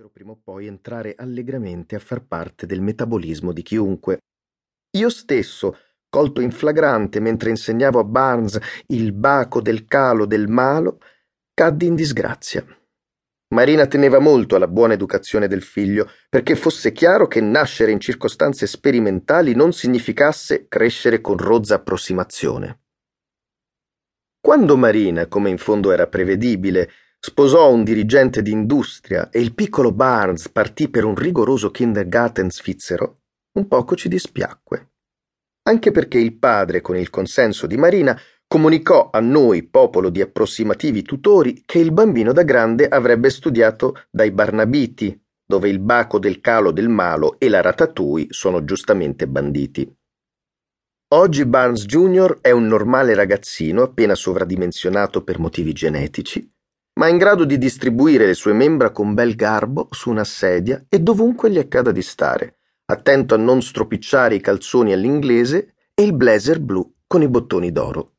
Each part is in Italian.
potessero prima o poi entrare allegramente a far parte del metabolismo di chiunque. Io stesso, colto in flagrante mentre insegnavo a Barnes il baco del calo del malo, caddi in disgrazia. Marina teneva molto alla buona educazione del figlio, perché fosse chiaro che nascere in circostanze sperimentali non significasse crescere con rozza approssimazione. Quando Marina, come in fondo era prevedibile, sposò un dirigente di industria e il piccolo Barnes partì per un rigoroso kindergarten svizzero, un poco ci dispiacque. Anche perché il padre, con il consenso di Marina, comunicò a noi, popolo di approssimativi tutori, che il bambino da grande avrebbe studiato dai Barnabiti, dove il baco del calo del malo e la ratatouille sono giustamente banditi. Oggi Barnes Jr. è un normale ragazzino appena sovradimensionato per motivi genetici, ma in grado di distribuire le sue membra con bel garbo su una sedia e dovunque gli accada di stare, attento a non stropicciare i calzoni all'inglese e il blazer blu con i bottoni d'oro.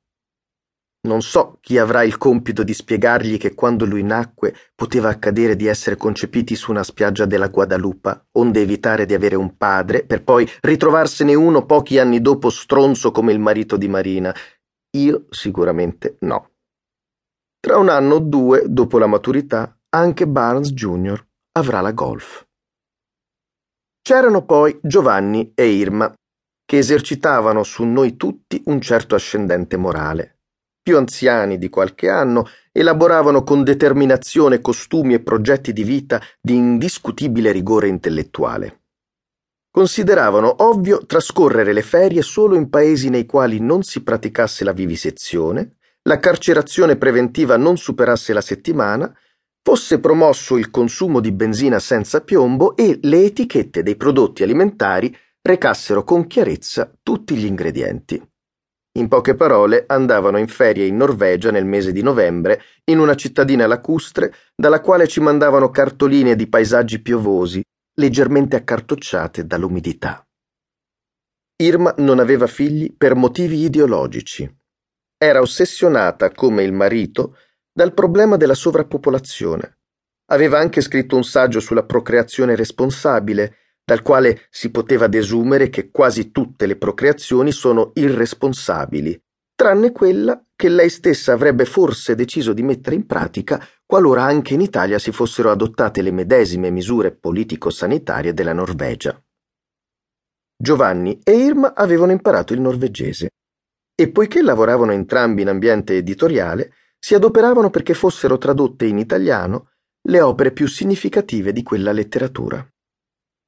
Non so chi avrà il compito di spiegargli che quando lui nacque poteva accadere di essere concepiti su una spiaggia della Guadalupa, onde evitare di avere un padre, per poi ritrovarsene uno pochi anni dopo stronzo come il marito di Marina. Io sicuramente no. Tra un anno o due, dopo la maturità, anche Barnes Jr. avrà la golf. C'erano poi Giovanni e Irma, che esercitavano su noi tutti un certo ascendente morale più anziani di qualche anno, elaboravano con determinazione costumi e progetti di vita di indiscutibile rigore intellettuale. Consideravano ovvio trascorrere le ferie solo in paesi nei quali non si praticasse la vivisezione, la carcerazione preventiva non superasse la settimana, fosse promosso il consumo di benzina senza piombo e le etichette dei prodotti alimentari recassero con chiarezza tutti gli ingredienti. In poche parole, andavano in ferie in Norvegia nel mese di novembre, in una cittadina lacustre, dalla quale ci mandavano cartoline di paesaggi piovosi, leggermente accartocciate dall'umidità. Irma non aveva figli per motivi ideologici. Era ossessionata, come il marito, dal problema della sovrappopolazione. Aveva anche scritto un saggio sulla procreazione responsabile, dal quale si poteva desumere che quasi tutte le procreazioni sono irresponsabili, tranne quella che lei stessa avrebbe forse deciso di mettere in pratica qualora anche in Italia si fossero adottate le medesime misure politico-sanitarie della Norvegia. Giovanni e Irma avevano imparato il norvegese e poiché lavoravano entrambi in ambiente editoriale, si adoperavano perché fossero tradotte in italiano le opere più significative di quella letteratura.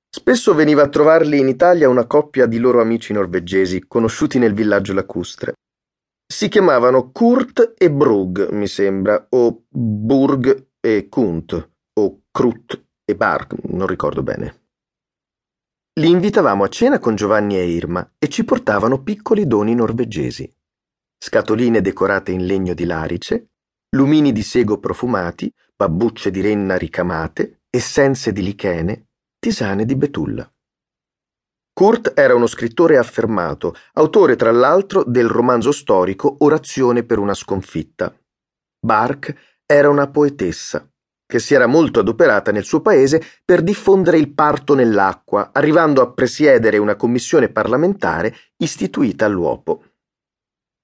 Spesso veniva a trovarli in Italia una coppia di loro amici norvegesi, conosciuti nel villaggio lacustre. Si chiamavano Kurt e Brug, mi sembra, o Burg e Kunt, o Krut e Bark, non ricordo bene. Li invitavamo a cena con Giovanni e Irma e ci portavano piccoli doni norvegesi. Scatoline decorate in legno di larice, lumini di sego profumati, babbucce di renna ricamate, essenze di lichene, Tisane di Betulla. Kurt era uno scrittore affermato, autore tra l'altro del romanzo storico Orazione per una sconfitta. Bark era una poetessa che si era molto adoperata nel suo paese per diffondere il parto nell'acqua, arrivando a presiedere una commissione parlamentare istituita all'uopo.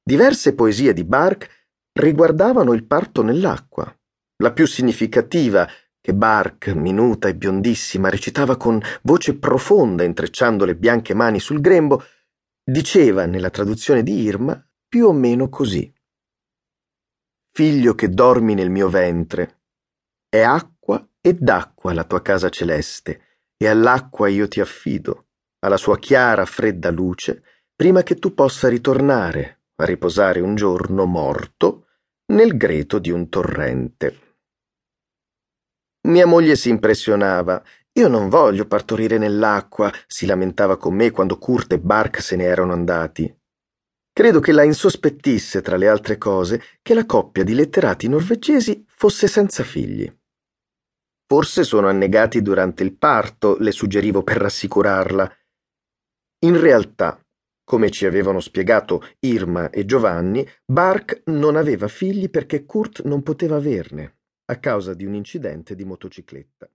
Diverse poesie di Bark riguardavano il parto nell'acqua. La più significativa che Bark, minuta e biondissima, recitava con voce profonda intrecciando le bianche mani sul grembo, diceva, nella traduzione di Irma, più o meno così. Figlio che dormi nel mio ventre, è acqua e d'acqua la tua casa celeste, e all'acqua io ti affido, alla sua chiara, fredda luce, prima che tu possa ritornare a riposare un giorno morto nel greto di un torrente. Mia moglie si impressionava. Io non voglio partorire nell'acqua, si lamentava con me quando Kurt e Bark se ne erano andati. Credo che la insospettisse, tra le altre cose, che la coppia di letterati norvegesi fosse senza figli. Forse sono annegati durante il parto, le suggerivo per rassicurarla. In realtà, come ci avevano spiegato Irma e Giovanni, Bark non aveva figli perché Kurt non poteva averne a causa di un incidente di motocicletta.